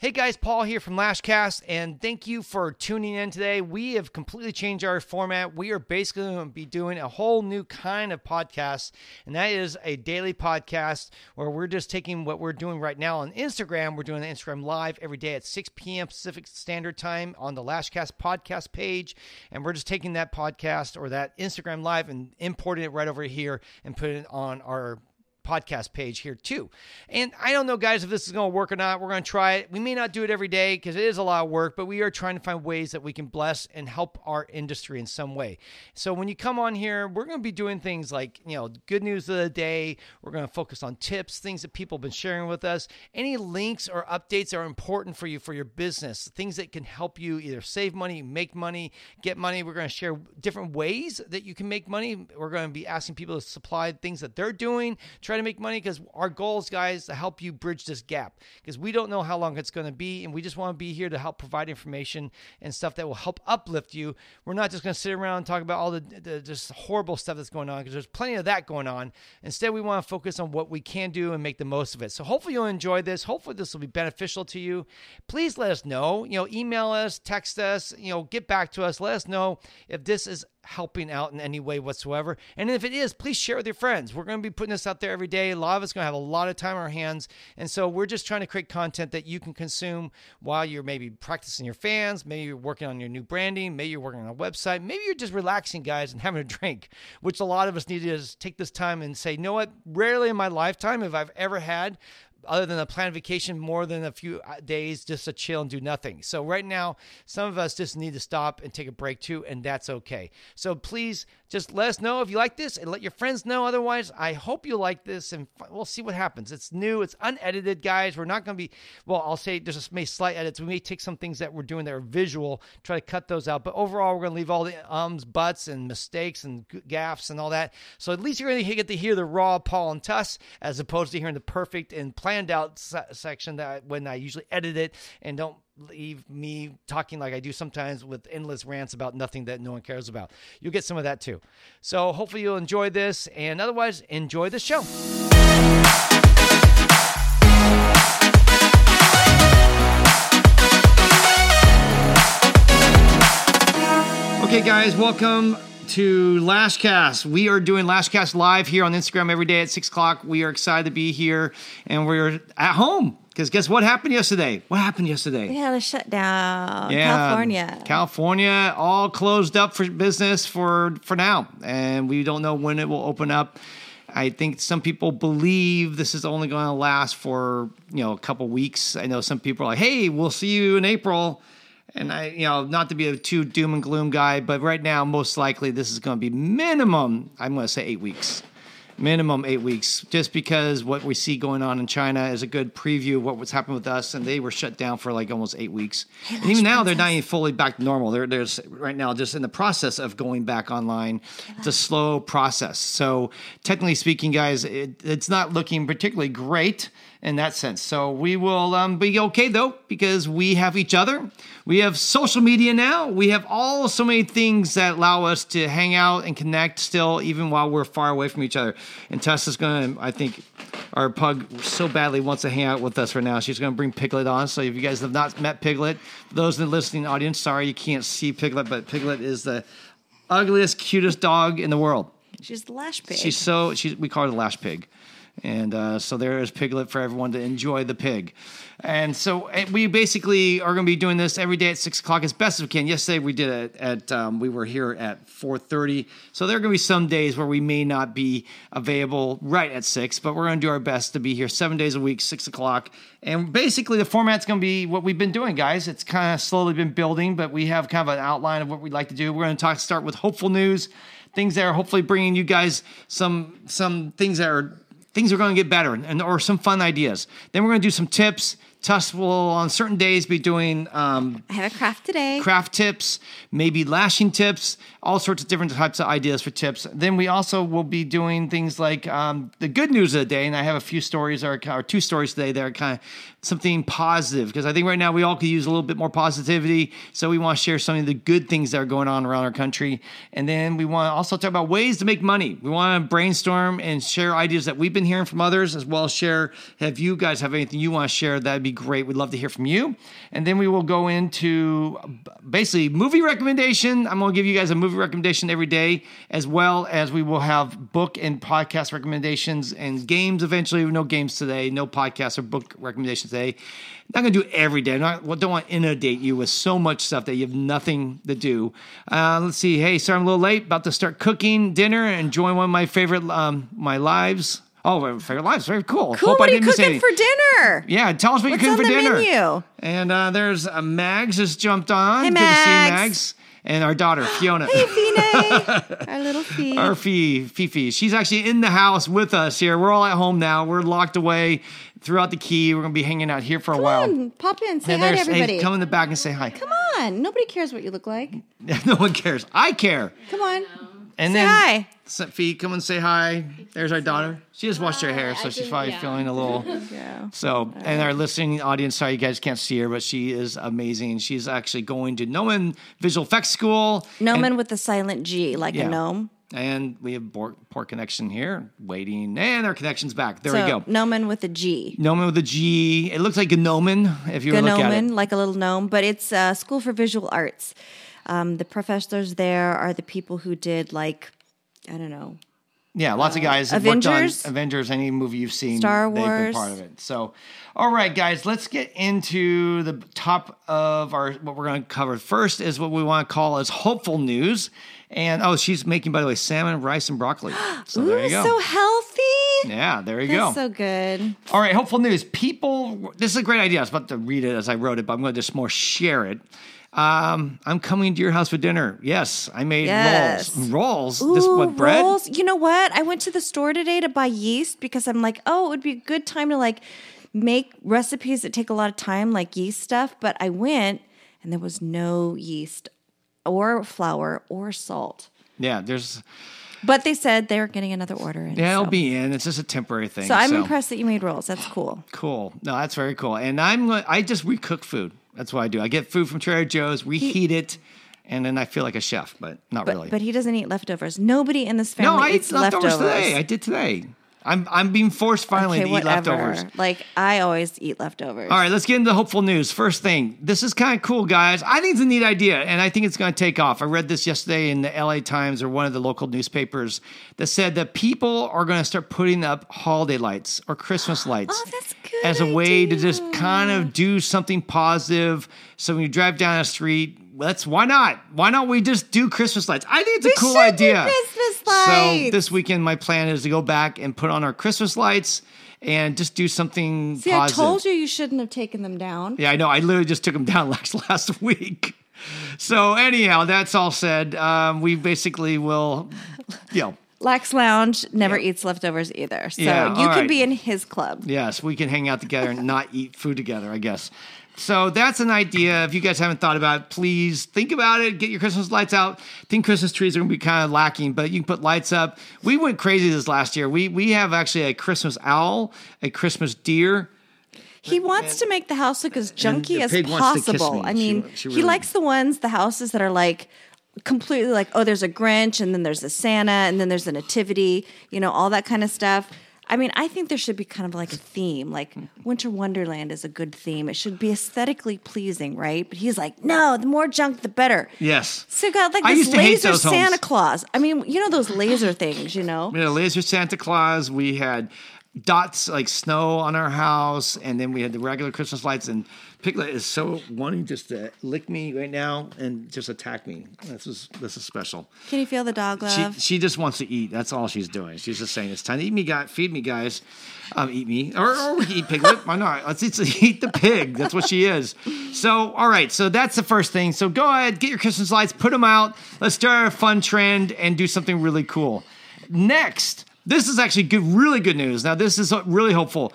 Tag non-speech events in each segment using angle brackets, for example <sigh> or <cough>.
Hey guys, Paul here from Lashcast, and thank you for tuning in today. We have completely changed our format. We are basically going to be doing a whole new kind of podcast, and that is a daily podcast where we're just taking what we're doing right now on Instagram. We're doing the Instagram live every day at 6 p.m. Pacific Standard Time on the Lashcast podcast page, and we're just taking that podcast or that Instagram live and importing it right over here and putting it on our podcast page here too. And I don't know, guys, if this is going to work or not. We're going to try it. We may not do it every day because it is a lot of work, but we are trying to find ways that we can bless and help our industry in some way. So when you come on here, we're going to be doing things like, you know, good news of the day. We're going to focus on tips, things that people have been sharing with us. Any links or updates are important for you for your business, things that can help you either save money, make money, get money. We're going to share different ways that you can make money. We're going to be asking people to supply things that they're doing, try to make money because our goals, guys, to help you bridge this gap because we don't know how long it's going to be, and we just want to be here to help provide information and stuff that will help uplift you. We're not just going to sit around and talk about all the, the just horrible stuff that's going on because there's plenty of that going on. Instead, we want to focus on what we can do and make the most of it. So hopefully you'll enjoy this. Hopefully this will be beneficial to you. Please let us know. You know, email us, text us. You know, get back to us. Let us know if this is helping out in any way whatsoever. And if it is, please share with your friends. We're going to be putting this out there every day. A lot of us going to have a lot of time on our hands. And so we're just trying to create content that you can consume while you're maybe practicing your fans, maybe you're working on your new branding, maybe you're working on a website, maybe you're just relaxing, guys, and <laughs> having a drink, which a lot of us need to take this time and say, you know what? Rarely in my lifetime have I've ever had other than a planned vacation, more than a few uh, days just to chill and do nothing. So, right now, some of us just need to stop and take a break too, and that's okay. So, please just let us know if you like this and let your friends know. Otherwise, I hope you like this, and we'll see what happens. It's new, it's unedited, guys. We're not going to be, well, I'll say there's just may slight edits. We may take some things that we're doing that are visual, try to cut those out. But overall, we're going to leave all the ums, buts, and mistakes and gaffs and all that. So, at least you're going to get to hear the raw Paul and Tuss as opposed to hearing the perfect and planned out se- section that when I usually edit it and don't leave me talking like I do sometimes with endless rants about nothing that no one cares about. You'll get some of that too. So hopefully you'll enjoy this and otherwise enjoy the show. Okay, guys, welcome to Lashcast. We are doing Lashcast live here on Instagram every day at six o'clock. We are excited to be here and we're at home because guess what happened yesterday? What happened yesterday? We had a shutdown. California. California, all closed up for business for for now, and we don't know when it will open up. I think some people believe this is only going to last for you know a couple weeks. I know some people are like, "Hey, we'll see you in April." And I, you know, not to be a too doom and gloom guy, but right now, most likely, this is going to be minimum. I'm going to say eight weeks minimum eight weeks, just because what we see going on in China is a good preview of what was happening with us, and they were shut down for like almost eight weeks. Hey, and even now, they're not even fully back to normal. They're there's right now just in the process of going back online. It's a slow process. So technically speaking, guys, it, it's not looking particularly great in that sense. So we will um, be okay though because we have each other. We have social media now. We have all so many things that allow us to hang out and connect still, even while we're far away from each other. And Tessa's going to, I think, our pug so badly wants to hang out with us right now. She's going to bring Piglet on. So if you guys have not met Piglet, those in the listening audience, sorry you can't see Piglet, but Piglet is the ugliest, cutest dog in the world. She's the lash pig. She's so, she's, we call her the lash pig. And uh, so there is Piglet for everyone to enjoy the pig. And so eh, we basically are going to be doing this every day at six o'clock as best as we can. Yesterday we did it at um, we were here at four thirty. So there are going to be some days where we may not be available right at six, but we're going to do our best to be here seven days a week, six o'clock. And basically the format's going to be what we've been doing, guys. It's kind of slowly been building, but we have kind of an outline of what we'd like to do. We're going to talk start with hopeful news, things that are hopefully bringing you guys some some things that are things are going to get better and or some fun ideas. Then we're going to do some tips Tuss will on certain days be doing. Um, I have a craft today. Craft tips, maybe lashing tips, all sorts of different types of ideas for tips. Then we also will be doing things like um, the good news of the day, and I have a few stories or, or two stories today that are kind of something positive because I think right now we all could use a little bit more positivity. So we want to share some of the good things that are going on around our country, and then we want to also talk about ways to make money. We want to brainstorm and share ideas that we've been hearing from others, as well as share. if you guys have anything you want to share? That'd be great. We'd love to hear from you. And then we will go into basically movie recommendation. I'm going to give you guys a movie recommendation every day, as well as we will have book and podcast recommendations and games eventually. No games today, no podcast or book recommendations today. Not going to do every day. Not, don't want to inundate you with so much stuff that you have nothing to do. Uh, let's see. Hey, sorry I'm a little late. About to start cooking dinner and enjoying one of my favorite um, my lives. Oh, favorite lives. Very cool. Cool. Hope what I are you cooking for dinner? Yeah, tell us what What's you're cooking for dinner. menu? And uh, there's uh, Mags has jumped on. Hey, Good to see you, Mags. Mags. And our daughter, <gasps> Fiona. Hey, Fine. <laughs> Our little Fee. Our Fee, Fifi. She's actually in the house with us here. We're all at home now. We're locked away throughout the key. We're going to be hanging out here for a Come while. on, pop in. Say And hi to there's- hey, everybody. come in the back and say hi. Come on. Nobody cares what you look like. <laughs> no one cares. I care. Come on. And Say then hi. S- Fee, come and say hi. There's our daughter. She just washed her hair, so she's probably yeah. feeling a little. <laughs> Yeah. So, and our listening audience, sorry you guys can't see her, but she is amazing. She's actually going to Gnomon Visual Effects School. Gnomon with a silent G, like Yeah. a gnome. And we have poor, poor connection here, waiting, and our connection's back. There so, we go. Gnomon with a G. Gnomon with a G. It looks like a gnomon if you look at it. like a little gnome, but it's a school for visual arts. Um, the professors there are the people who did like, I don't know, Yeah, lots of guys have worked Avengers? on Avengers. Any movie you've seen, Star they've been Wars. part of it. So, all right, guys, let's get into the top of our what we're going to cover. First is what we want to call as hopeful news. And oh, she's making, by the way, salmon, rice, and broccoli. <gasps> So there you go. so healthy. yeah, there you That's go. so good. All right, hopeful news. People, this is a great idea. I was about to read it as I wrote it, but I'm going to just more share it. Um, I'm coming to your house for dinner. Yes, I made Yes. rolls. Rolls. this Ooh, what bread? rolls. You know what? I went to the store today to buy yeast because I'm like, oh, it would be a good time to like make recipes that take a lot of time, like yeast stuff. But I went and there was no yeast or flour or salt. Yeah, there's But they said they were getting another order. In, yeah, it'll so. be in. It's just a temporary thing. So I'm impressed that you made rolls. That's cool. Cool. No, that's very cool. And I'm I just recook food. That's what I do. I get food from Trader Joe's, reheat it, and then I feel like a chef, but not But really. but he doesn't eat leftovers. Nobody in this no, family I ate eats leftovers, leftovers. today. I did today. I'm I'm being forced finally okay, to eat leftovers. Like I always eat leftovers. All right, let's get into hopeful news. First thing, this is kind of cool, guys. I think it's a neat idea, and I think it's going to take off. I read this yesterday in the LA Times or one of the local newspapers that said that people are going to start putting up holiday lights or Christmas <gasps> oh, lights Oh, that's a good as a way to just kind of do something positive. So when you drive down a street, let's why not? Why not we just do Christmas lights? I think it's We a cool idea. Christmas So this weekend, my plan is to go back and put on our Christmas lights and just do something See, positive. I told you you shouldn't have taken them down. Yeah, I know. I literally just took them down <laughs> last last week. So anyhow, that's all said. Um, we basically will, you know, Lax Lounge never eats leftovers either. So Yeah, you can right. be in his club. yes, we can hang out together and not eat food together. I guess. So that's an idea. If you guys haven't thought about it, please think about it. Get your Christmas lights out. I think Christmas trees are going to be kind of lacking, but you can put lights up. We went crazy this last year. We we have actually a Christmas owl, a Christmas deer. He wants to make the house look as junky as pig wants to kiss possible. me. I mean, she he really- likes the ones, the houses that are like completely like, oh, there's a Grinch and then there's a Santa and then there's a nativity, you know, all that kind of stuff. I mean, I think there should be kind of like a theme. Like mm. Winter Wonderland is a good theme. It should be aesthetically pleasing, right? But he's like, no, the more junk, the better. Yes. So you got like I this used to hate laser those homes. Santa Claus. I mean, you know those laser things, you know? We had a laser Santa Claus. We had dots like snow on our house, and then we had the regular Christmas lights. And Piglet is so wanting just to lick me right now and just attack me. This is this is special. Can you feel the dog love? she just wants to eat. That's all she's doing. She's just saying it's time to eat me, guys. Feed me, guys. Um, eat me, or, or we eat Piglet. Why not? Let's eat, eat the pig. That's what she is. So, all right. So that's the first thing. So go ahead, get your Christmas lights, put them out. Let's start a fun trend and do something really cool. Next, this is actually good, really good news. Now, this is really hopeful.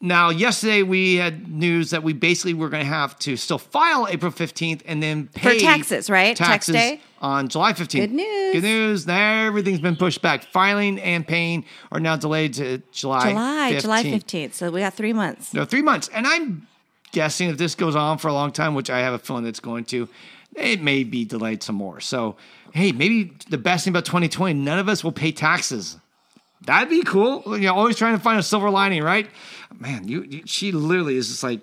Now, yesterday we had news that we basically were going to have to still file April 15th and then pay taxes, right? Tax Taxes day? on July 15th. Good news. Good news. Now everything's been pushed back. Filing and paying are now delayed to July July, 15th. July 15th. So we got three months. No, three months. And I'm guessing if this goes on for a long time, which I have a feeling it's going to, it may be delayed some more. So, hey, maybe the best thing about 2020, none of us will pay taxes. That'd be cool. You know, always trying to find a silver lining, right? Man, you, you she literally is just like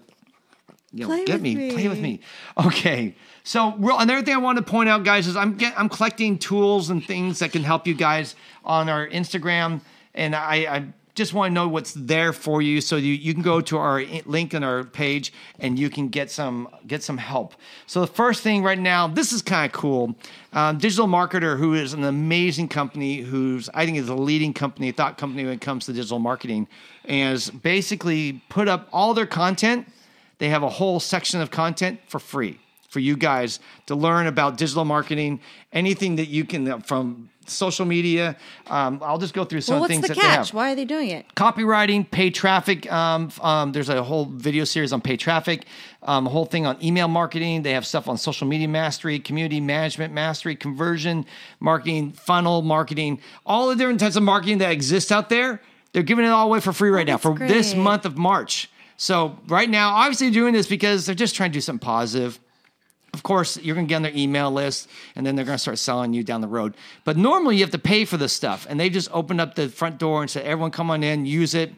you know, Play get with me, play with me. me. Okay. So real, another thing I want to point out, guys, is I'm get, I'm collecting tools and things that can help you guys on our Instagram, and I, I just want to know what's there for you, so you, you can go to our link on our page and you can get some get some help. So the first thing right now, this is kind of cool. Um, Digital Marketer, who is an amazing company, who's I think is a leading company, thought company when it comes to digital marketing, has basically put up all their content they have a whole section of content for free for you guys to learn about digital marketing, anything that you can from social media. Um, I'll just go through some Well, what's things the that they have catch? Why are they doing it? copywriting, paid traffic. Um, um, there's a whole video series on paid traffic, um, a whole thing on email marketing. They have stuff on social media mastery, community management mastery, conversion marketing, funnel marketing, all the different types of marketing that exist out there. They're giving it all away for free right now that's for this month of March. So right now, obviously doing this because they're just trying to do something positive of course, you're going to get on their email list and then they're going to start selling you down the road. But normally you have to pay for this stuff. And they just opened up the front door and said, everyone come on in, use it.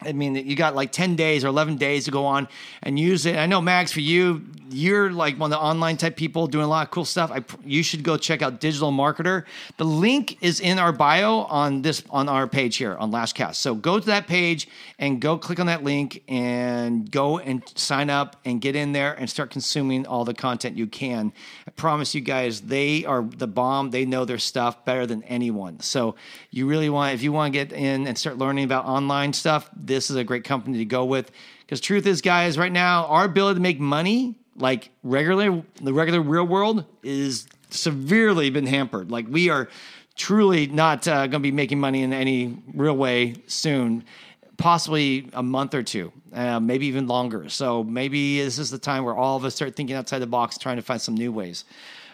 I mean, you got like 10 days or 11 days to go on and use it. I know, Max, for you, you're like one of the online type people doing a lot of cool stuff. I, you should go check out Digital Marketer. The link is in our bio on this on our page here on Lashcast. So go to that page and go click on that link and go and sign up and get in there and start consuming all the content you can. I promise you guys, they are the bomb. They know their stuff better than anyone. So you really want, if you want to get in and start learning about online stuff, this is a great company to go with. Because truth is, guys, right now our ability to make money, like regular, the regular real world, is severely been hampered. Like we are truly not uh, going to be making money in any real way soon possibly a month or two, uh, maybe even longer. So maybe this is the time where all of us start thinking outside the box, trying to find some new ways.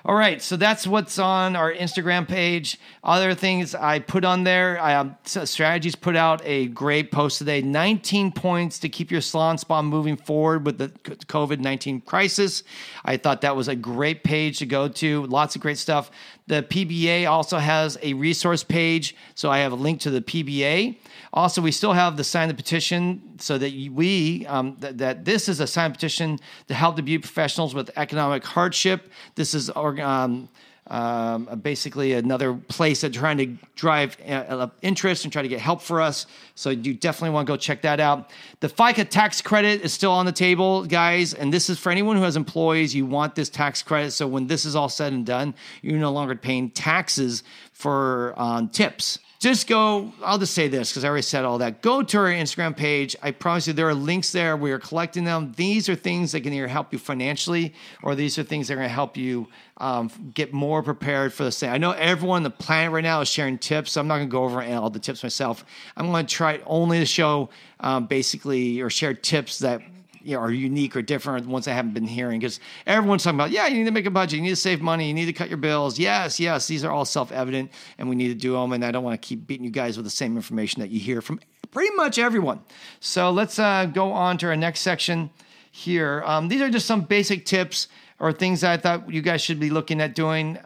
All right, so that's what's on our Instagram page. Other things I put on there, I, um, Strategies put out a great post today 19 points to keep your salon spa moving forward with the COVID 19 crisis. I thought that was a great page to go to. Lots of great stuff. The PBA also has a resource page, so I have a link to the PBA. Also, we still have the sign the petition so that we um, th- that this is a signed petition to help the beauty professionals with economic hardship. This is um, um, basically another place that trying to drive uh, uh, interest and try to get help for us. So you definitely want to go check that out. The FICA tax credit is still on the table, guys, and this is for anyone who has employees. You want this tax credit, so when this is all said and done, you're no longer paying taxes for um, tips just go i'll just say this because i already said all that. Go to our instagram page. I promise you there are links there. We are collecting them. These are things that can either help you financially or these are things that are going to help you um, get more prepared for the same i know everyone on the planet right now is sharing tips so i'm not going to go over all the tips myself. I'm going to try only to show um, basically or share tips that you know, are unique or different ones I haven't been hearing because everyone's talking about, yeah, you need to make a budget, you need to save money, you need to cut your bills. Yes, yes, these are all self evident and we need to do them. And I don't want to keep beating you guys with the same information that you hear from pretty much everyone. So let's uh, go on to our next section here. Um, these are just some basic tips or things I thought you guys should be looking at doing.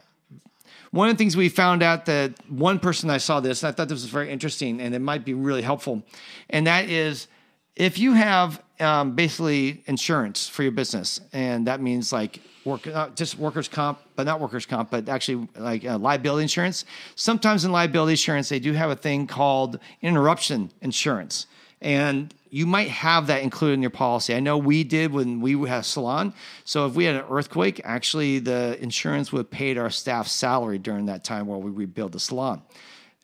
One of the things we found out that one person I saw this, and I thought this was very interesting and it might be really helpful, and that is if you have um, basically insurance for your business, and that means like work, not just workers' comp, but not workers' comp, but actually like uh, liability insurance. Sometimes in liability insurance, they do have a thing called interruption insurance, and you might have that included in your policy. I know we did when we had a salon. So if we had an earthquake, actually the insurance would have paid our staff salary during that time while we rebuild the salon.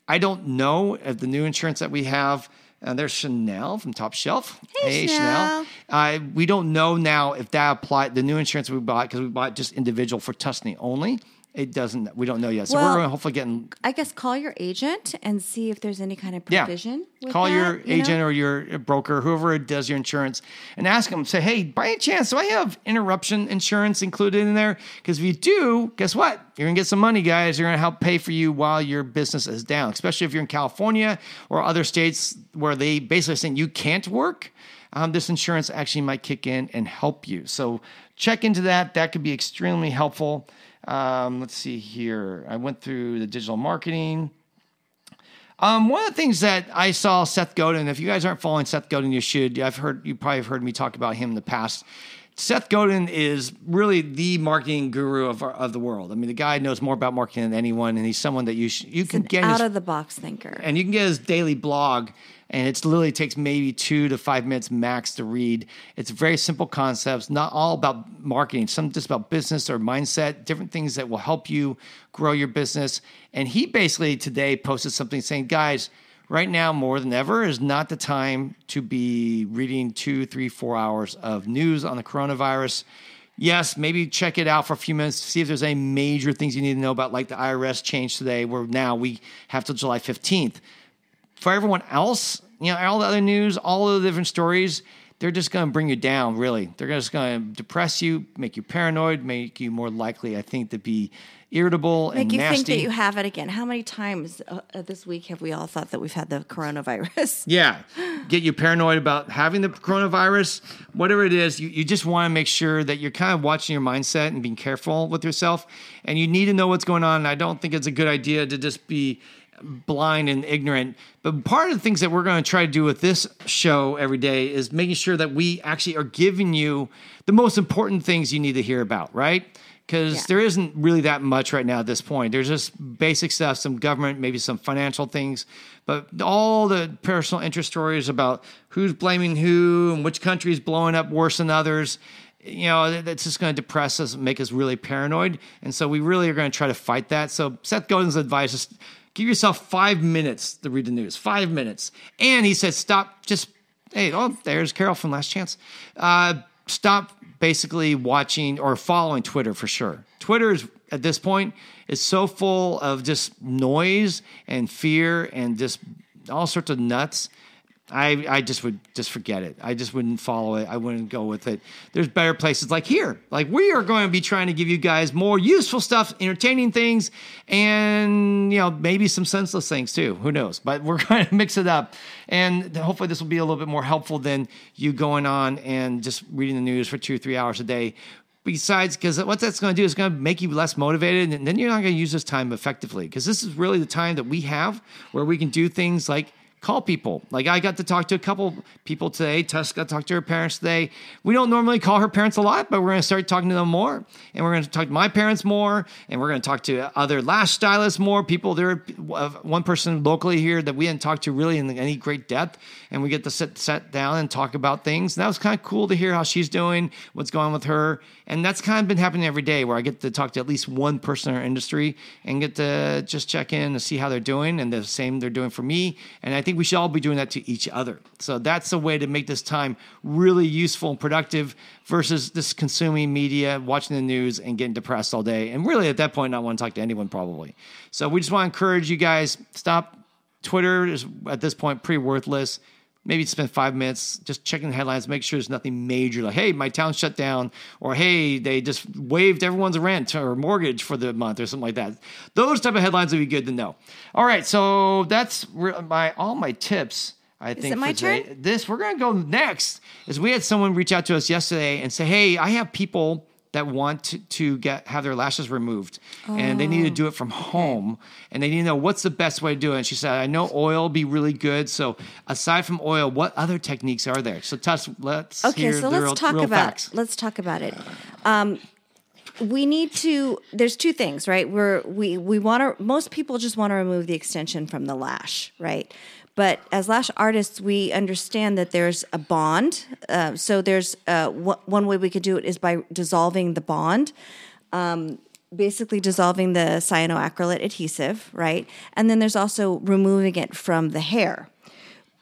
I don't know if the new insurance that we have. And there's Chanel from Top Shelf. Hey, Chanel. Uh, we don't know now if that applied the new insurance we bought because we bought just individual for Tusney only. It doesn't. We don't know yet. So Well, we're going to hopefully getting I guess call your agent and see if there's any kind of yeah. provision. with Call that, your you know? agent or your broker, whoever does your insurance, and ask them. Say, hey, by any chance, do I have interruption insurance included in there? Because if you do, guess what? You're gonna get some money, guys. You're gonna help pay for you while your business is down. Especially if you're in California or other states where they basically saying you can't work. Um, this insurance actually might kick in and help you. So check into that. That could be extremely helpful. Um, let's see here. I went through the digital marketing. Um, one of the things that I saw Seth Godin, if you guys aren't following Seth Godin, you should. I've heard you probably have heard me talk about him in the past. Seth Godin is really the marketing guru of, our, of the world. I mean, the guy knows more about marketing than anyone, and he's someone that you sh- you can get out his, of the box thinker. and you can get his daily blog, and it literally takes maybe two to five minutes max to read. It's very simple concepts, not all about marketing, some just about business or mindset, different things that will help you grow your business. And he basically today posted something saying, guys, right now more than ever is not the time to be reading two, three, four hours of news on the coronavirus. Yes, maybe check it out for a few minutes to see if there's any major things you need to know about, like the IRS change today, where now we have till July 15th. For everyone else, you know, all the other news, all of the different stories, they're just going to bring you down, really. They're just going to depress you, make you paranoid, make you more likely, I think, to be irritable Make and you nasty. think that you have it again. How many times uh, uh, this week have we all thought that we've had the coronavirus? <laughs> Yeah. Get you paranoid about having the coronavirus, whatever it is. You, you just want to make sure that you're kind of watching your mindset and being careful with yourself. And you need to know what's going on. And I don't think it's a good idea to just be blind and ignorant. But part of the things that we're going to try to do with this show every day is making sure that we actually are giving you the most important things you need to hear about, right? Because Yeah. there isn't really that much right now at this point. There's just basic stuff, some government, maybe some financial things, but all the personal interest stories about who's blaming who and which country is blowing up worse than others. You know, that- that's just going to depress us, and make us really paranoid. And so we really are going to try to fight that. So Seth Godin's advice is give yourself five minutes to read the news, five minutes. And he said, stop, just, hey, oh, there's Carol from Last Chance. Uh, stop basically watching or following Twitter for sure. Twitter is at this point is so full of just noise and fear and just all sorts of nuts. I, I just would just forget it. I just wouldn't follow it. I wouldn't go with it. There's better places like here. Like we are going to be trying to give you guys more useful stuff, entertaining things, and you know maybe some senseless things too. Who knows? But we're <laughs> going to mix it up, and hopefully this will be a little bit more helpful than you going on and just reading the news for two three hours a day. Besides, because what that's going to do is going to make you less motivated, and then you're not going to use this time effectively. Because this is really the time that we have where we can do things like call people. Like I got to talk to a couple people today. Tess got to talk to her parents today. We don't normally call her parents a lot, but we're going to start talking to them more. And we're going to talk to my parents more. And we're going to talk to other lash stylists more. People, there one person locally here that we didn't talk to really in any great depth. And we get to sit, sit down and talk about things. And that was kind of cool to hear how she's doing, what's going on with her. And that's kind of been happening every day where I get to talk to at least one person in our industry and get to just check in and see how they're doing and the same they're doing for me. And I think we should all be doing that to each other. So that's a way to make this time really useful and productive versus just consuming media, watching the news, and getting depressed all day. And really, at that point, not want to talk to anyone probably. So we just want to encourage you guys stop. Twitter is at this point pretty worthless. Maybe spend five minutes just checking the headlines, make sure there's nothing major like, hey, my town shut down, or hey, they just waived everyone's rent or mortgage for the month or something like that. Those type of headlines would be good to know. All right, so that's my all my tips. I think my turn? This we're gonna go next. Is we had someone reach out to us yesterday and say, hey, I have people that want to, to get have their lashes removed and they need to do it from home and they need to know what's the best way to do it. And she said, I know oil be really good. So aside from oil, what other techniques are there? So Tuss, let's Okay, so let's real, talk real about facts. let's talk about it. Um, we need to. There's two things, right? We're we we want to. Most people just want to remove the extension from the lash, right? But as lash artists, we understand that there's a bond. Uh, so there's uh, one one way we could do it is by dissolving the bond basically dissolving the cyanoacrylate adhesive, right? And then there's also removing it from the hair.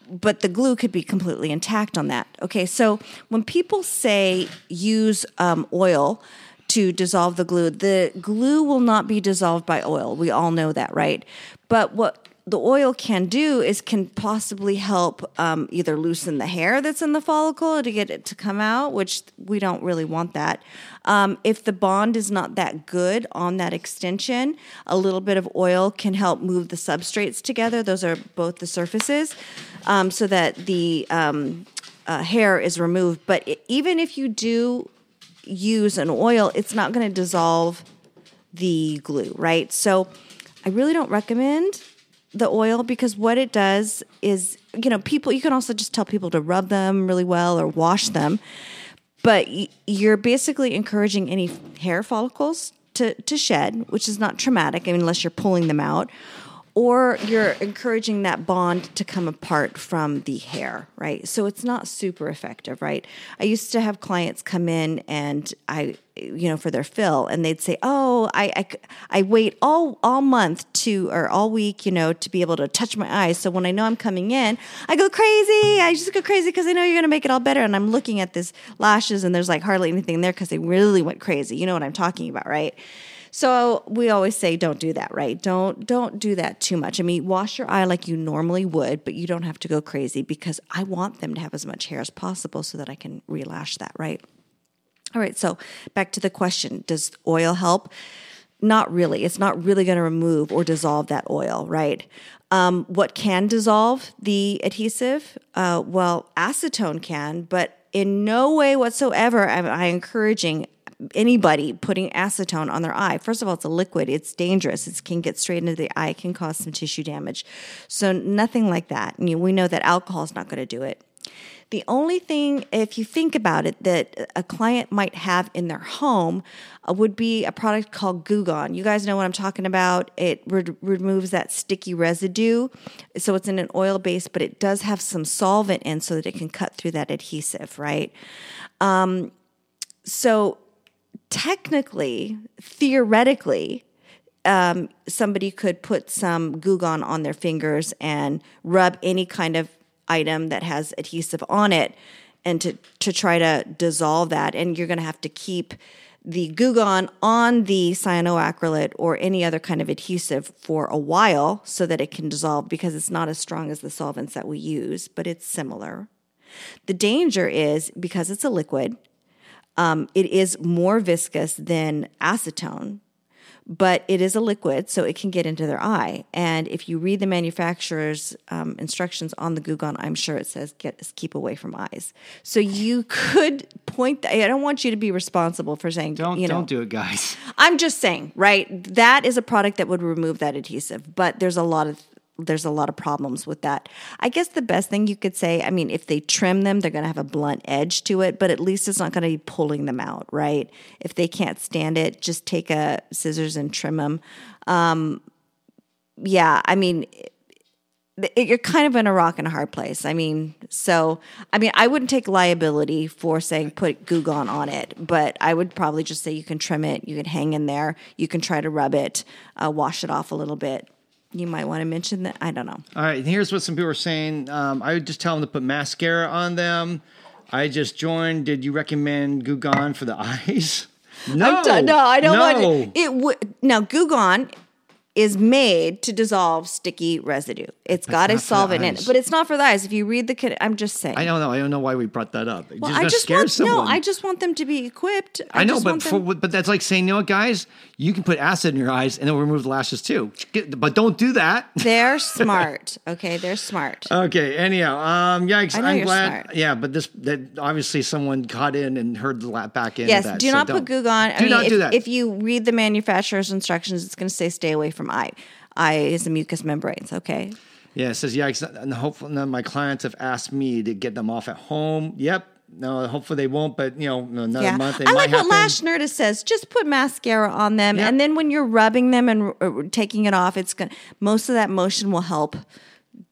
But the glue could be completely intact on that. Okay, so when people say use um, oil to dissolve the glue, the glue will not be dissolved by oil. We all know that, right? But what the oil can do is can possibly help um, either loosen the hair that's in the follicle to get it to come out, which we don't really want that. Um, if the bond is not that good on that extension, a little bit of oil can help move the substrates together. Those are both the surfaces, um, so that the um, uh, hair is removed. But i even if you do use an oil, it's not going to dissolve the glue, right? So I really don't recommend the oil because what it does is, you know, people, you can also just tell people to rub them really well or wash them. but you're basically encouraging any hair follicles to, to shed, which is not traumatic I mean, unless you're pulling them out, or you're encouraging that bond to come apart from the hair, right? So it's not super effective, right? I used to have clients come in and I, you know, for their fill, and they'd say, "Oh, I, I, I wait all all month to or all week, you know, to be able to touch my eyes. So when I know I'm coming in, I go crazy. I just go crazy because I know you're to make it all better. And I'm looking at this lashes, and there's like hardly anything there because they really went crazy. You know what I'm talking about, right?" So we always say don't do that, right? Don't don't do that too much. I mean, wash your eye like you normally would, but you don't have to go crazy because I want them to have as much hair as possible so that I can relash that, right? All right, so back to the question, does oil help? Not really. It's not really going to remove or dissolve that oil, right? Um, what can dissolve the adhesive? Uh, well, acetone can, but in no way whatsoever am I encouraging anybody putting acetone on their eye. First of all, it's a liquid. It's dangerous. It can get straight into the eye. It can cause some tissue damage. So nothing like that. I mean, we know that alcohol is not going to do it. The only thing, if you think about it, that a client might have in their home uh, would be a product called Goo Gone. You guys know what I'm talking about. It re- removes that sticky residue. So it's in an oil base, but it does have some solvent in so that it can cut through that adhesive, right? Um, so technically, theoretically, um, somebody could put some Goo Gone on their fingers and rub any kind of item that has adhesive on it and to, to try to dissolve that. And you're going to have to keep the Goo Gone on the cyanoacrylate or any other kind of adhesive for a while so that it can dissolve because it's not as strong as the solvents that we use, but it's similar. The danger is because it's a liquid, um, it is more viscous than acetone, but it is a liquid, so it can get into their eye. And if you read the manufacturer's um, instructions on the Goo Gone, I'm sure it says get keep away from eyes. So you could point. The, I don't want you to be responsible for saying Don't you know, don't do it, guys. I'm just saying, right? That is a product that would remove that adhesive, but there's a lot of there's a lot of problems with that. I guess the best thing you could say, I mean, if they trim them, they're going to have a blunt edge to it, but at least it's not going to be pulling them out, right? If they can't stand it, just take a scissors and trim them. Um, yeah, I mean, it, you're kind of in a rock and a hard place. I mean, so I mean, I wouldn't take liability for saying put Goo Gone on it, but I would probably just say you can trim it, you can hang in there, you can try to rub it, uh, wash it off a little bit. You might want to mention that. I don't know. All right, and here's what some people are saying. Um, I would just tell them to put mascara on them. I just joined. Did you recommend Goo Gone for the <laughs> eyes? No, I'm no, I don't no. want it. Would now Goo Gone is made to dissolve sticky residue. It's got a not for the solvent in it, but it's not for the eyes. If you read the, I'm just saying. I don't know. I don't know why we brought that up. Well, just I just want someone. no. I just want them to be equipped. I know, just but for, but that's like saying, you know what, guys, you can put acid in your eyes and it'll remove the lashes too. But don't do that. <laughs> they're smart. Okay, they're smart. Okay. Anyhow, um, yikes. I know I'm you're glad. smart. Yeah, but this that obviously someone caught in and heard the back end. Yes, that, do so not don't. put Goo Gone. I Do mean, not if, do that. if you read the manufacturer's instructions, it's going to say stay away from eye. Eye is the mucous membranes. Okay. Yeah, it says yikes. And hopefully, none of my clients have asked me to get them off at home. Yep. No, hopefully they won't. But you know, another Yeah, month they I like what happen. Lash Nerdist says. Just put mascara on them, Yep. and then when you're rubbing them and uh, taking it off, it's going to most of that motion will help.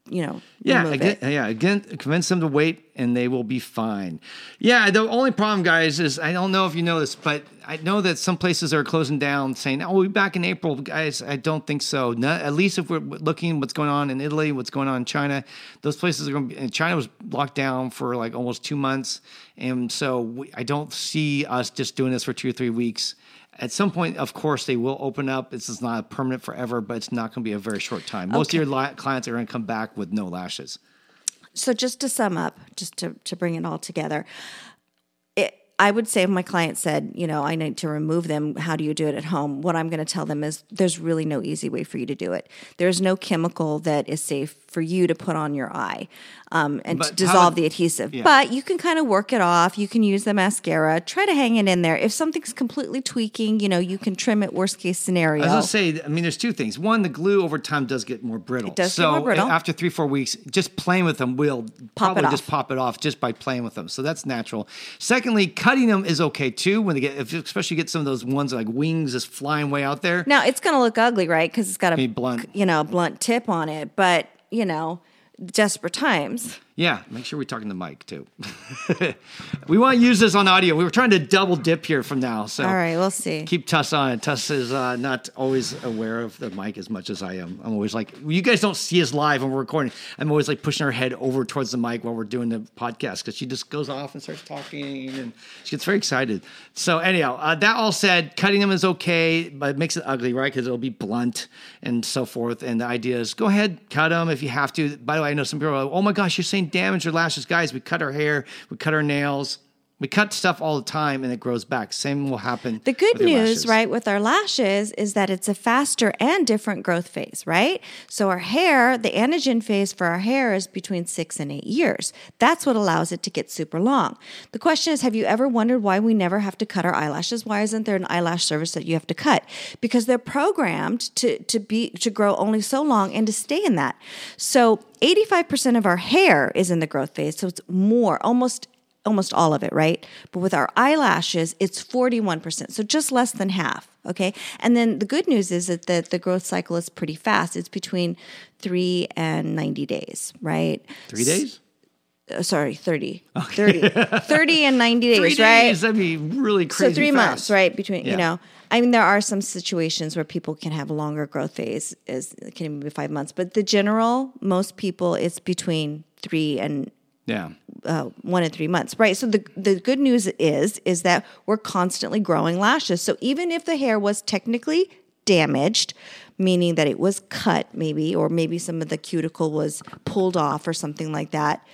You know, Yeah, again, yeah. Again, convince them to wait, and they will be fine. Yeah. The only problem, guys, is I don't know if you know this, but I know that some places are closing down, saying, "Oh, we'll be back in April." Guys, I don't think so. Not, at least if we're looking what's going on in Italy, what's going on in China, those places are going to be. China was locked down for like almost two months, and so we, I don't see us just doing this for two or three weeks. At some point, of course, they will open up. This is not permanent forever, but it's not going to be a very short time. Most Okay. of your li- clients are going to come back with no lashes. So just to sum up, just to to bring it all together, I would say if my client said, you know, I need to remove them, how do you do it at home? What I'm going to tell them is there's really no easy way for you to do it. There's no chemical that is safe for you to put on your eye um, and But to dissolve would- the adhesive. yeah. But you can kind of work it off. You can use the mascara. Try to hang it in there. If something's completely tweaking, you know, you can trim it. Worst case scenario. I was gonna say, I mean, there's two things. One, the glue over time does get more brittle. It does get more brittle. after three, four weeks, just playing with them will Pop probably just pop it off just by playing with them. So that's natural. Secondly, cutting them is okay too when they get, if, especially get some of those ones like wings just flying way out there. Now it's going to look ugly, right? Because it's got a Be blunt. you know, blunt tip on it. But you know, desperate times. Yeah, make sure we're talking to mic too. <laughs> we want to use this on audio. We were trying to double dip here from now, so All right, we'll see. keep Tuss on it. Tuss is uh, not always aware of the mic as much as I am. I'm always like, you guys don't see us live when we're recording. I'm always like pushing her head over towards the mic while we're doing the podcast because she just goes off and starts talking and she gets very excited. So anyhow, uh, that all said, cutting them is okay, but it makes it ugly, right? Because it'll be blunt and so forth. And the idea is, go ahead, cut them if you have to. By the way, I know some people are like, oh my gosh, you're saying damage your lashes, guys. We cut our hair, we cut our nails. We cut stuff all the time and it grows back. Same will happen. The good news, right, with our lashes is that it's a faster and different growth phase, right? So our hair, the anagen phase for our hair is between six and eight years. That's what allows it to get super long. The question is, have you ever wondered why we never have to cut our eyelashes? Why isn't there an eyelash service that you have to cut? Because they're programmed to to be to grow only so long and to stay in that. So 85% of our hair is in the growth phase. So it's more, almost almost all of it, right? But with our eyelashes, it's 41%, so just less than half, okay? And then the good news is that the, the growth cycle is pretty fast. It's between three and 90 days, right? Three days? Uh, sorry, 30. 30. <laughs> 30 and 90 days, Three right? days. That'd be really crazy. So three fast. months, right? Between Yeah. you know, I mean, there are some situations where people can have a longer growth phase, is it can even be five months, but the general, most people, it's between three and Yeah. uh, one and three months, right? So the the good news is is that we're constantly growing lashes. So even if the hair was technically damaged, meaning that it was cut, maybe, or maybe some of the cuticle was pulled off or something like that.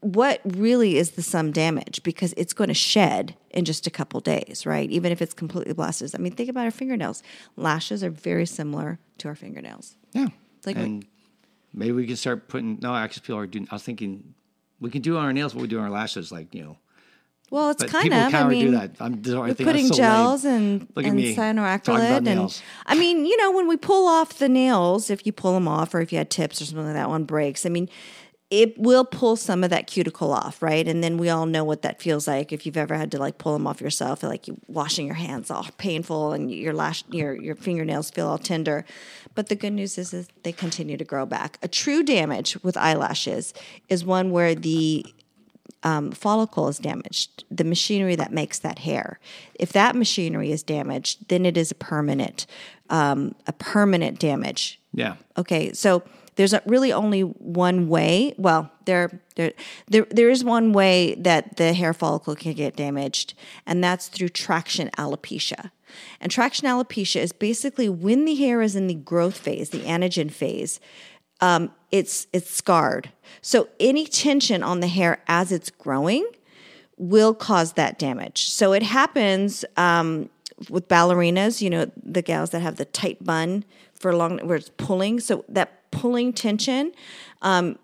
What really is the sum damage? Because it's going to shed in just a couple days, right? Even if it's completely blasted. I mean, think about our fingernails. Lashes are very similar to our fingernails. Yeah. Like- and maybe we can start putting. No, actually, people are doing. I was thinking we can do on our nails what we do on our lashes, like you know. Well, it's kind people of. can't I mean, do that. I'm. I think putting so gels lame. and and cyanoacrylate and. I mean, you know, when we pull off the nails, if you pull them off or if you had tips or something like that, one breaks. I mean, it will pull some of that cuticle off, right? And then we all know what that feels like if you've ever had to like pull them off yourself, like you washing your hands all painful and your lash your your fingernails feel all tender. But the good news is, is they continue to grow back. A true damage with eyelashes is one where the um, follicle is damaged, the machinery that makes that hair. If that machinery is damaged, then it is a permanent, um, a permanent damage. Yeah. Okay, so there's really only one way. Well, there, there, there, there is one way that the hair follicle can get damaged, and that's through traction alopecia. And traction alopecia is basically when the hair is in the growth phase, the anagen phase, um, it's it's scarred. So any tension on the hair as it's growing will cause that damage. So it happens um, with ballerinas, you know, the gals that have the tight bun for long, where it's pulling. So that pulling tension um,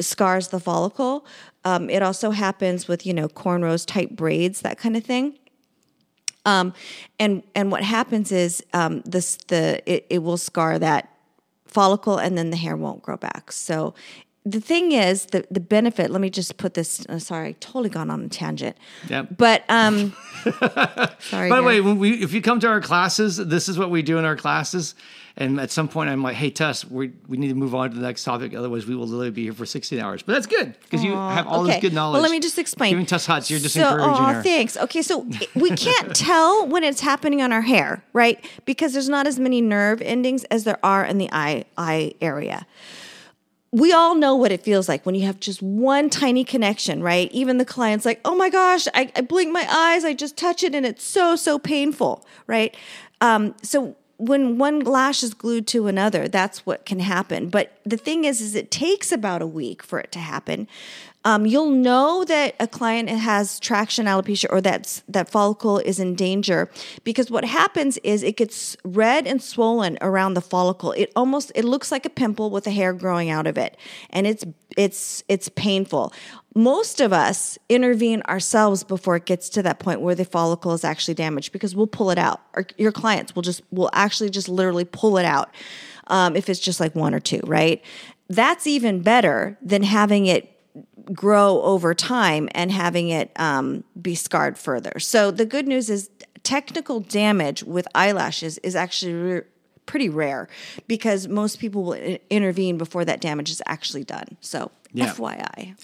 scars the follicle. Um, it also happens with, you know, cornrows, tight braids, that kind of thing. Um, and and what happens is um, this the it, it will scar that follicle and then the hair won't grow back. So the thing is the the benefit. Let me just put this. Uh, sorry, I totally gone on a tangent. Yep. But um, <laughs> sorry. By the way, when we if you come to our classes, this is what we do in our classes. And at some point, I'm like, "Hey, tess we we need to move on to the next topic. Otherwise, we will literally be here for 16 hours." But that's good because you have all this good knowledge. Well, let me just explain. Giving Tuss Huts, you're just so, encouraging aw, her. Thanks. Okay, so <laughs> we can't tell when it's happening on our hair, right? Because there's not as many nerve endings as there are in the eye eye area. We all know what it feels like when you have just one tiny connection, right? Even the client's like, oh my gosh, I, I blink my eyes, I just touch it, and it's so, so painful, right? Um, so when one lash is glued to another, that's what can happen. But the thing is, is it takes about a week for it to happen. Um, you'll know that a client has traction alopecia or that's that follicle is in danger because what happens is it gets red and swollen around the follicle. It almost it looks like a pimple with a hair growing out of it, and it's it's it's painful. Most of us intervene ourselves before it gets to that point where the follicle is actually damaged because we'll pull it out. Or your clients will just will actually just literally pull it out um, if it's just like one or two, right? That's even better than having it grow over time and having it um, be scarred further. So the good news is technical damage with eyelashes is actually re- pretty rare because most people will intervene before that damage is actually done. So Yeah. FYI.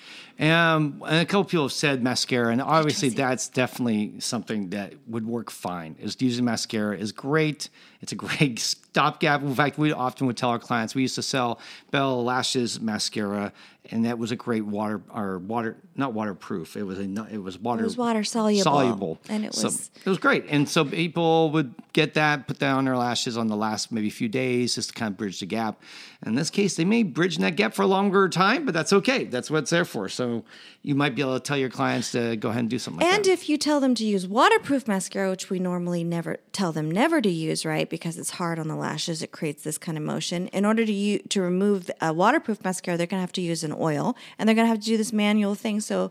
Um, and a couple people have said mascara, and obviously that's definitely something that would work fine. Is using mascara is great. It's a great <laughs> stopgap. In fact, we often would tell our clients we used to sell Bell Lashes mascara, and that was a great water or water not waterproof. It was a it was water it was water soluble, soluble, and it So was- it was great. And so people would get that, put that on their lashes on the last maybe few days just to kind of bridge the gap. In this case, they may bridge that gap for a longer time, but that's okay. That's what it's there for. So you might be able to tell your clients to go ahead and do something like And that. if you tell them to use waterproof mascara, which we normally never tell them never to use, right? Because it's hard on the lashes, it creates this kind of motion. In order to you to remove a waterproof mascara, they're going to have to use an oil, and they're going to have to do this manual thing. So,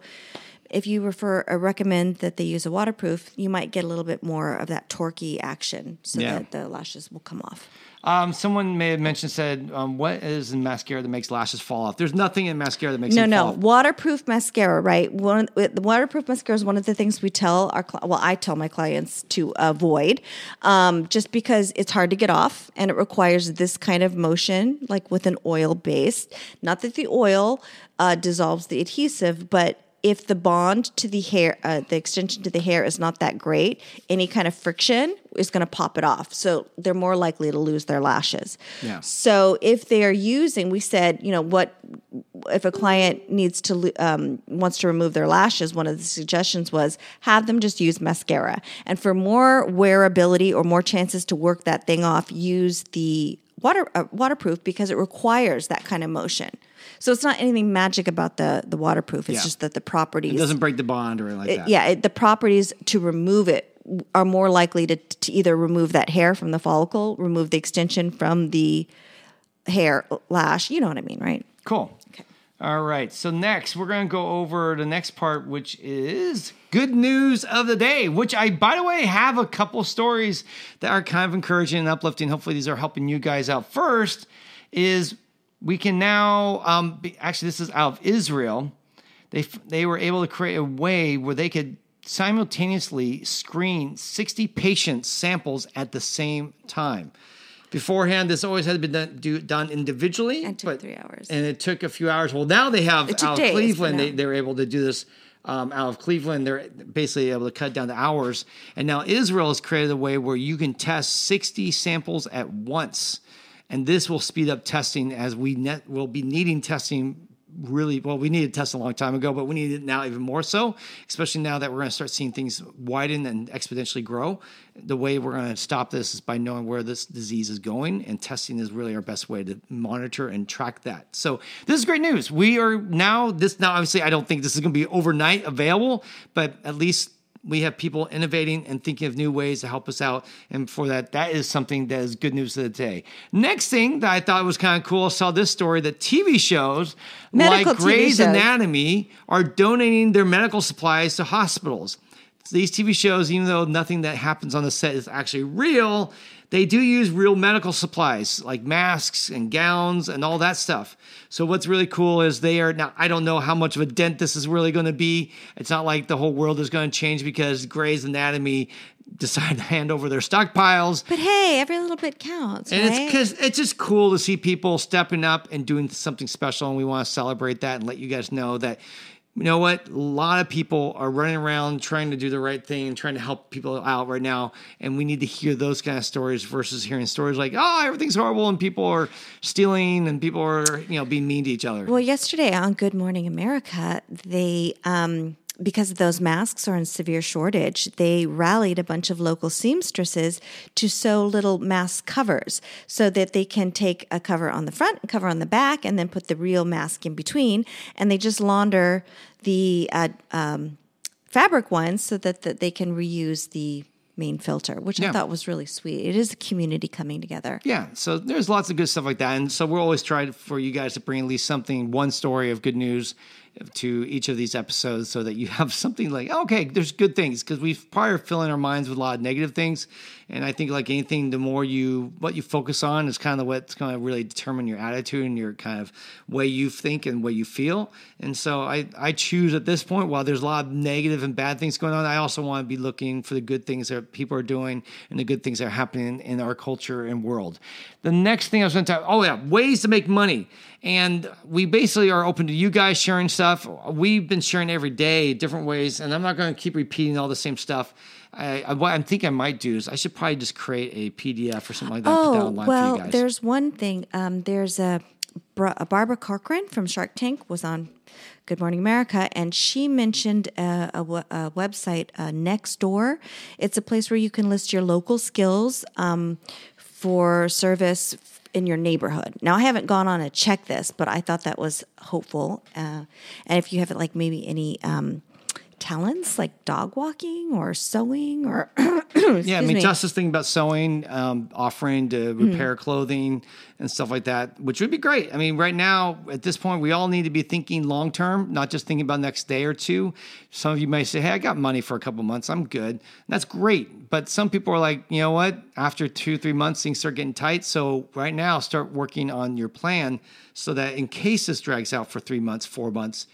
if you refer or recommend that they use a waterproof, you might get a little bit more of that torquey action, so Yeah. that the lashes will come off. Um, someone may have mentioned said, um, "What is in mascara that makes lashes fall off?" There's nothing in mascara that makes No, no, waterproof mascara, right? One, the waterproof mascara is one of the things we tell our, well, I tell my clients to avoid, um, just because it's hard to get off and it requires this kind of motion, like with an oil base. Not that the oil uh, dissolves the adhesive, but if the bond to the hair, uh, the extension to the hair is not that great, any kind of friction is going to pop it off. So they're more likely to lose their lashes. Yeah. So if they are using, we said, you know, what if a client needs to um, wants to remove their lashes? One of the suggestions was have them just use mascara, and for more wearability or more chances to work that thing off, use the water uh, waterproof because it requires that kind of motion. So it's not anything magic about the the waterproof. It's Yeah. just that the properties It doesn't break the bond or anything like that. yeah, it, the properties to remove it are more likely to, to either remove that hair from the follicle, remove the extension from the hair lash. You know what I mean, right? Cool. All right. So next, we're going to go over the next part, which is good news of the day. Which I, by the way, have a couple stories that are kind of encouraging and uplifting. Hopefully, these are helping you guys out. First is we can now um, be, actually this is out of Israel. They they were able to create a way where they could simultaneously screen 60 patients samples at the same time. Beforehand, this always had been done, do, done individually. And took three hours. And it took a few hours. Well, now they have out of days, Cleveland, they, they're able to do this um, out of Cleveland. They're basically able to cut down the hours. And now Israel has created a way where you can test 60 samples at once. And this will speed up testing as we net, will be needing testing really well we needed tests a long time ago but we need it now even more so especially now that we're going to start seeing things widen and exponentially grow. The way we're going to stop this is by knowing where this disease is going and testing is really our best way to monitor and track that. So this is great news. We are now this now obviously i don't think this is going to be overnight available but at least we have people innovating and thinking of new ways to help us out. And for that, that is something that is good news of the day. Next thing that I thought was kind of cool, I saw this story that TV shows Medical like TV Grey's shows. Anatomy are donating their medical supplies to hospitals. These TV shows, even though nothing that happens on the set is actually real, they do use real medical supplies like masks and gowns and all that stuff. So what's really cool is they are now I don't know how much of a dent this is really going to be. It's not like the whole world is going to change because Grey's Anatomy decided to hand over their stockpiles. But hey, every little bit counts, And right? it's because it's just cool to see people stepping up and doing something special, and we want to celebrate that and let you guys know that you know what, a lot of people are running around trying to do the right thing and trying to help people out right now, and we need to hear those kind of stories versus hearing stories like, oh, everything's horrible and people are stealing and people are you know being mean to each other. Well, yesterday on Good Morning America, they um, because those masks are in severe shortage, they rallied a bunch of local seamstresses to sew little mask covers so that they can take a cover on the front, a cover on the back, and then put the real mask in between, and they just launder the uh, um, fabric ones so that, that they can reuse the main filter, which Yeah. I thought was really sweet. It is a community coming together. Yeah, so there's lots of good stuff like that, and so we're always trying for you guys to bring at least something, one story of good news to each of these episodes so that you have <laughs> something like, okay, there's good things because we probably are filling our minds with a lot of negative things. And I think like anything, the more you what you focus on is kind of what's going to really determine your attitude and your kind of way you think and way you feel. And so I I choose at this point while there's a lot of negative and bad things going on, I also want to be looking for the good things that people are doing and the good things that are happening in our culture and world. The next thing I was going to talk, oh yeah, ways to make money. And we basically are open to you guys sharing stuff. We've been sharing every day different ways, and I'm not going to keep repeating all the same stuff. I, I, what I think I might do is I should probably just create a PDF or something like that. Oh, well, there's one thing. Um, there's a, a Barbara Corcoran from Shark Tank was on Good Morning America, and she mentioned a a, a website, uh, Nextdoor. It's a place where you can list your local skills um, for service in your neighborhood. Now, I haven't gone on to check this, but I thought that was hopeful. Uh, and if you have like maybe any um, talents like dog walking or sewing or <clears throat> Yeah, I mean, me. Hmm. Justice thinking about sewing, um, offering to repair clothing and stuff like that, which would be great. I mean, right now at this point, we all need to be thinking long term, not just thinking about next day or two. Some of you may say, "Hey, I got money for a couple months, I'm good." And that's great, but some people are like, you know what? After two, three months, things start getting tight. So right now, start working on your plan so that in case this drags out for three months, four months,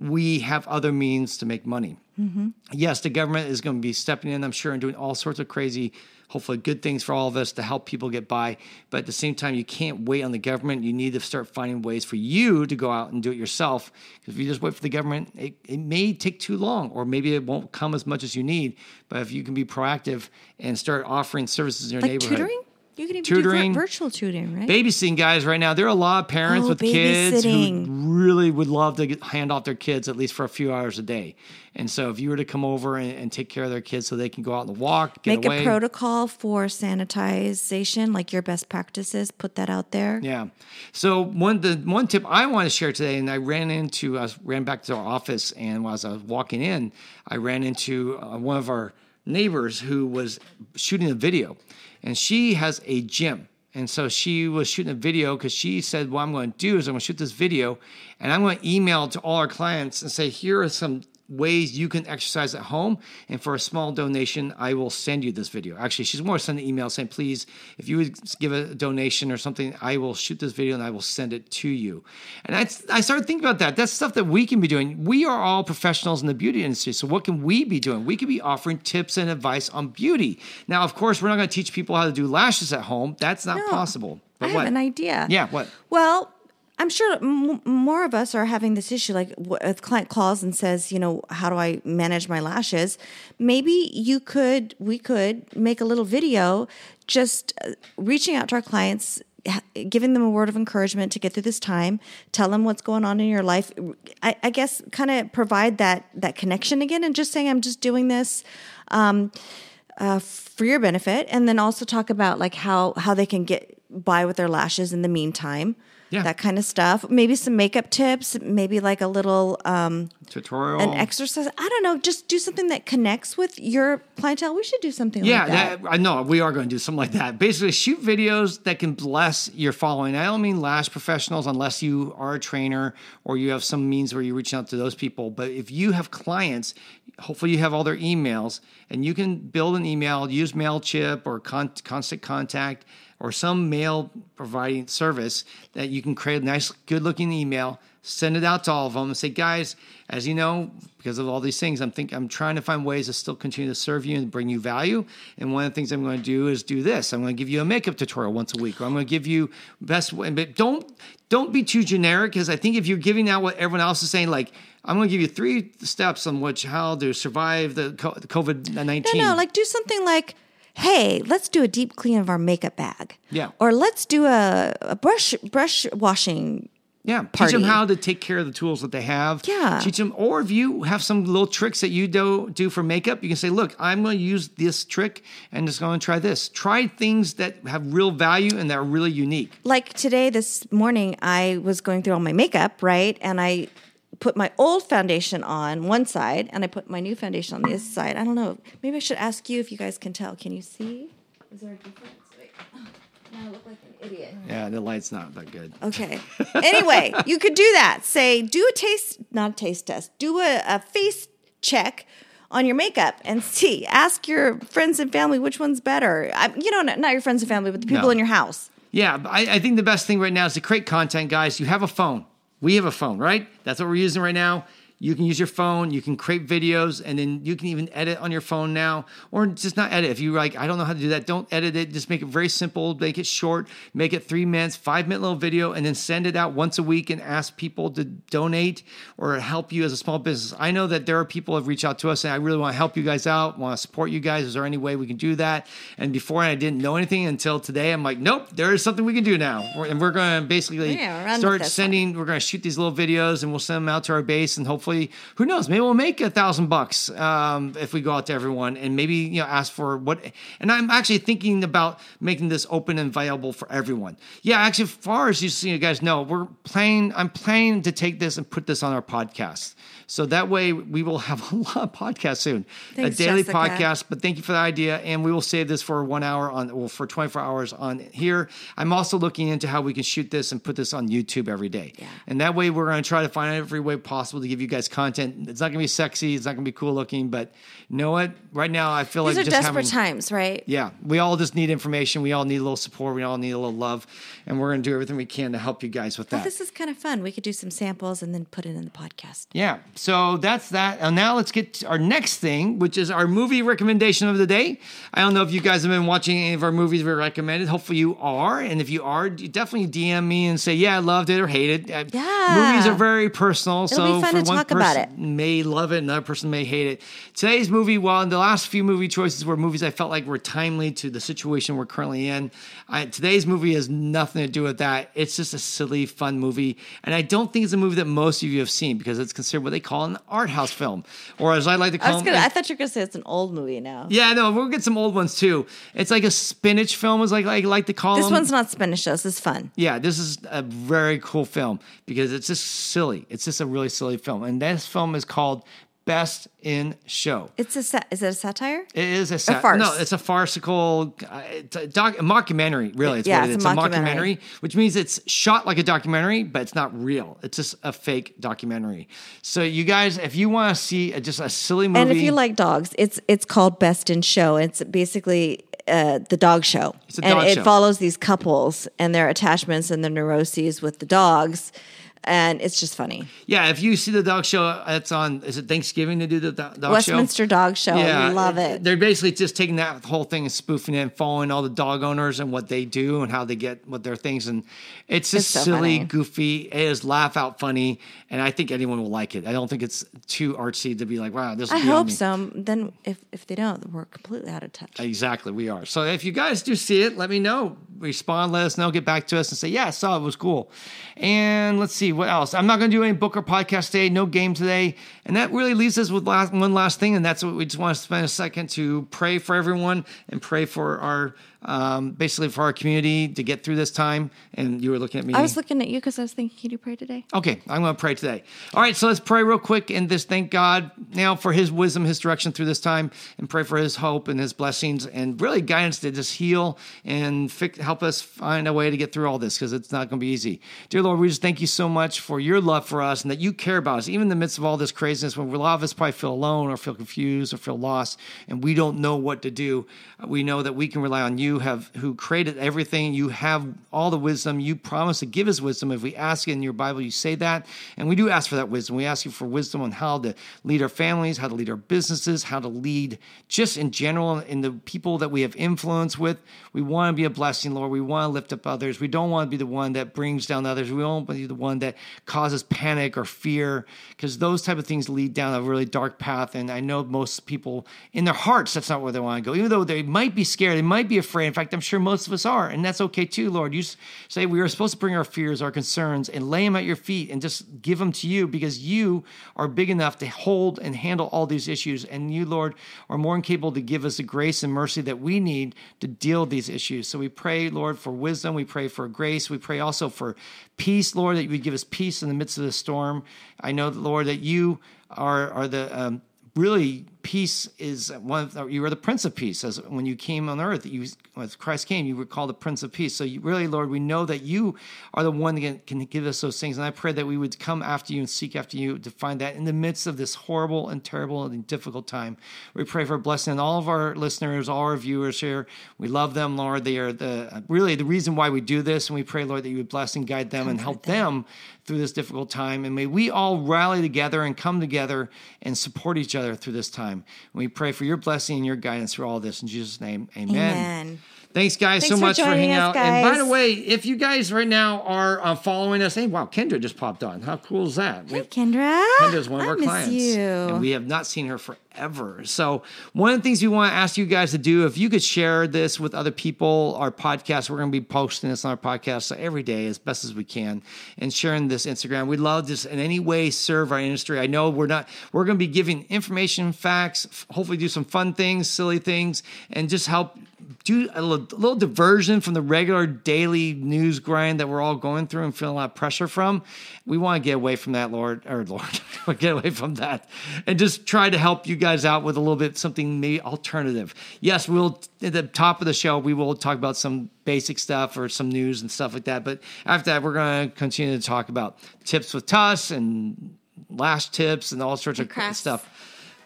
we have other means to make money mm-hmm. yes, the government is going to be stepping in, I'm sure, and doing all sorts of crazy, hopefully good things for all of us to help people get by. But at the same time, you can't wait on the government. You need to start finding ways for you to go out and do it yourself. Because if you just wait for the government, it, it may take too long, or maybe it won't come as much as you need. But if you can be proactive and start offering services in your like neighborhood, tutoring. You can even Tutoring. do vir- virtual tutoring, right? babysitting guys right now there are a lot of parents Oh, with kids who really would love to get, hand off their kids at least for a few hours a day and so if you were to come over and, and take care of their kids so they can go out and walk get Make away a protocol for sanitization, like your best practices. Put that out there. yeah so one the one tip i want to share today and i ran into i ran back to our office and as i was walking in i ran into uh, one of our neighbors who was shooting a video and she has a gym. And so she was shooting a video because she said, What I'm going to do is I'm going to shoot this video and I'm going to email to all our clients and say, Here are some ways you can exercise at home. And for a small donation, I will send you this video. Actually, she's more sending an email saying, Please, if you would give a donation or something, I will shoot this video and I will send it to you. And I, I started thinking about that. That's stuff that we can be doing. We are all professionals in the beauty industry. So, what can we be doing? We could be offering tips and advice on beauty. Now, of course, we're not going to teach people how to do lashes at home. That's not No. possible. I But have what? an idea. Yeah, what? Well, I'm sure m- more of us are having this issue. Like, if a client calls and says, you know, how do I manage my lashes? Maybe you could, we could make a little video just uh, reaching out to our clients, giving them a word of encouragement to get through this time, tell them what's going on in your life. I, I guess kind of provide that that connection again, and just saying, I'm just doing this. Um, uh, for your benefit, and then also talk about like how how they can get by with their lashes in the meantime. Yeah. That kind of stuff. Maybe some makeup tips. Maybe like a little um, Tutorial. an exercise. I don't know. Just do something that connects with your clientele. We should do something Yeah, like that. that, I know we are going to do something like that. Basically, shoot videos that can bless your following. I don't mean lash professionals unless you are a trainer or you have some means where you're reaching out to those people. But if you have clients, hopefully you have all their emails and you can build an email, use MailChimp or Con- Constant Contact or some mail providing service that you can create a nice, good looking email, send it out to all of them and say, guys, as you know, because of all these things, I'm think I'm trying to find ways to still continue to serve you and bring you value. And one of the things I'm going to do is do this. I'm going to give you a makeup tutorial once a week, or I'm going to give you best way. But don't don't be too generic because I think if you're giving out what everyone else is saying, like I'm going to give you three steps on which how to survive the COVID nineteen. No, no, like do something like, hey, let's do a deep clean of our makeup bag. Yeah. Or let's do a, a brush brush washing. Yeah, teach them how to take care of the tools that they have. Yeah. teach them. Or if you have some little tricks that you do do for makeup, you can say, "Look, I'm going to use this trick and just going to try this." Try things that have real value and that are really unique. Like today, this morning, I was going through all my makeup, right? And I put my old foundation on one side and I put my new foundation on the other side. I don't know. Maybe I should ask you if you guys can tell. Can you see? Is there a difference? Wait. Now I look like an idiot. Yeah, the light's not that good. Okay. <laughs> Anyway, you could do that. Say, do a taste, not a taste test, do a, a face check on your makeup and see. Ask your friends and family which one's better. I, you know, not, not your friends and family, but the people No. in your house. Yeah, I, I think the best thing right now is to create content, guys. You have a phone. We have a phone, right? That's what we're using right now. You can use your phone, you can create videos, and then you can even edit on your phone now, or just not edit. If you like, I don't know how to do that, don't edit it. Just make it very simple, make it short, make it three minutes, five minute little video, and then send it out once a week and ask people to donate or help you as a small business. I know that there are people who have reached out to us and I really want to help you guys out, want to support you guys. Is there any way we can do that? And before I didn't know anything until today. I'm like, nope, there is something we can do now. And we're going to basically Yeah, start this one. sending, we're going to shoot these little videos and we'll send them out to our base. And hopefully, who knows, maybe we'll make a thousand bucks um, if we go out to everyone and maybe, you know, ask for what. And I'm actually thinking about making this open and viable for everyone. Yeah, actually, as far as you see, you guys know, we're planning, I'm planning to take this and put this on our podcast. So that way we will have <laughs> a lot of podcasts soon, Thanks, a daily Jessica. podcast. But thank you for the idea, and we will save this for one hour on, well, for 24 hours on here. I'm also looking into how we can shoot this and put this on YouTube every day, Yeah. and that way we're going to try to find every way possible to give you guys content. It's not going to be sexy, it's not going to be cool looking, but you know what? Right now, I feel These like are just desperate having, times, right? yeah, we all just need information. We all need a little support. We all need a little love, and we're going to do everything we can to help you guys with that. Well, This is kind of fun. We could do some samples and then put it in the podcast. Yeah. So that's that. And now let's get to our next thing, which is our movie recommendation of the day. I don't know if you guys have been watching any of our movies we recommended. Hopefully you are. And if you are, you definitely DM me and say, yeah, I loved it or hated it. Uh, Yeah. Movies are very personal. so be fun for to one talk about person may love it, another person may hate it. Today's movie, while the last few movie choices were movies I felt like were timely to the situation we're currently in, I, today's movie has nothing to do with that. It's just a silly, fun movie. And I don't think it's a movie that most of you have seen because it's considered what they call an art house film. Or as I like to I call was gonna. I thought you were gonna say it's an old movie now. yeah, no, we'll get some old ones too. It's like a spinach film, is like I like to call This them. one's not spinach. This is fun. Yeah, this is a very cool film because it's just silly. It's just a really silly film. And this film is called Best in Show. It's a. Sa- is it a satire? It is a, sat- farce. No, it's a farcical, uh, it's a, doc- a mockumentary. Really, it's Yeah, what it it's a It's a mockumentary. mockumentary, which means it's shot like a documentary, but it's not real. It's just a fake documentary. So, you guys, if you want to see a, just a silly movie, And if you like dogs, it's it's called Best in Show. It's basically uh, the dog show, It's a and dog it show. follows these couples and their attachments and their neuroses with the dogs, and it's just funny. yeah, if you see the dog show, it's on. Is it Thanksgiving to do the do- dog show? Westminster Dog Show, love it. They're basically just taking that whole thing and spoofing it and following all the dog owners and what they do and how they get what their things. And it's just It's so silly, funny. goofy. It is laugh out funny. And I think anyone will like it. I don't think it's too artsy to be like, wow, this is I hope so. Then if if they don't, we're completely out of touch. Exactly, we are. So if you guys do see it, let me know. Respond, let us know, get back to us and say, yeah, I saw it, it was cool. And let's see, what else? I'm not going to do any book or podcast today, no game today. And that really leaves us with last, one last thing, and that's what we just want to spend a second to pray for everyone and pray for our, um, basically for our community to get through this time. And you were looking at me. I was looking at you because I was thinking, can you pray today? Okay, I'm going to pray today. All right, so let's pray real quick and just thank God now for His wisdom, His direction through this time, and pray for His hope and His blessings and really guidance to just heal and fix, help us find a way to get through all this because it's not going to be easy. Dear Lord, we just thank you so much for your love for us and that you care about us, even in the midst of all this craziness when a lot of us probably feel alone or feel confused or feel lost and we don't know what to do. We know that we can rely on you, have who created everything. You have all the wisdom. You promise to give us wisdom. If we ask it in your Bible, you say that. And we do ask for that wisdom. We ask you for wisdom on how to lead our families, how to lead our businesses, how to lead just in general in the people that we have influence with. We want to be a blessing, Lord. We want to lift up others. We don't want to be the one that brings down others. We don't want to be the one that causes panic or fear because those type of things lead down a really dark path. And I know most people in their hearts, that's not where they want to go. Even though they might be scared, they might be afraid. In fact, I'm sure most of us are. And that's okay too, Lord. You say we are supposed to bring our fears, our concerns, and lay them at your feet and just give them to you because you are big enough to hold and handle all these issues. And you, Lord, are more than capable to give us the grace and mercy that we need to deal with these issues. So we pray, Lord, for wisdom. We pray for grace. We pray also for peace, Lord, that you would give us peace in the midst of the storm. I know, Lord, that you are, are the um, really peace is one of, you were the Prince of Peace. As when you came on earth, you as Christ came, you were called the Prince of Peace. So you, really, Lord, we know that you are the one that can give us those things. And I pray that we would come after you and seek after you to find that in the midst of this horrible and terrible and difficult time. We pray for a blessing all of our listeners, all our viewers here. We love them, Lord. They are the really the reason why we do this. And we pray, Lord, that you would bless and guide them and help them through this difficult time. And may we all rally together and come together and support each other through this time. And we pray for your blessing and your guidance through all this. In Jesus' name, amen. Amen. Thanks, guys, Thanks so for much for hanging us, out. And by the way, if you guys right now are uh, following us, hey, wow, Kendra just popped on. How cool is that? We- Hey, Kendra. Kendra's one of I our miss clients. You. And we have not seen her forever. So, one of the things we want to ask you guys to do, if you could share this with other people, our podcast, we're going to be posting this on our podcast so every day as best as we can and sharing this Instagram. We'd love to in any way serve our industry. I know we're not, we're going to be giving information, facts, hopefully do some fun things, silly things, and just help do a little, little diversion from the regular daily news grind that we're all going through and feeling a lot of pressure from. We want to get away from that, Lord, or Lord, <laughs> get away from that and just try to help you guys out with a little bit something maybe alternative. Yes, we'll at the top of the show we will talk about some basic stuff or some news and stuff like that. But after that, we're going to continue to talk about tips with Tuss and lash tips and all sorts of crafts. stuff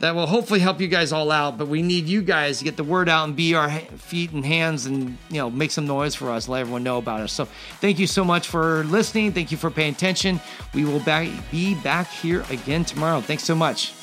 that will hopefully help you guys all out. But we need you guys to get the word out and be our feet and hands and you know make some noise for us, let everyone know about us. So thank you so much for listening. Thank you for paying attention. We will be back here again tomorrow. Thanks so much.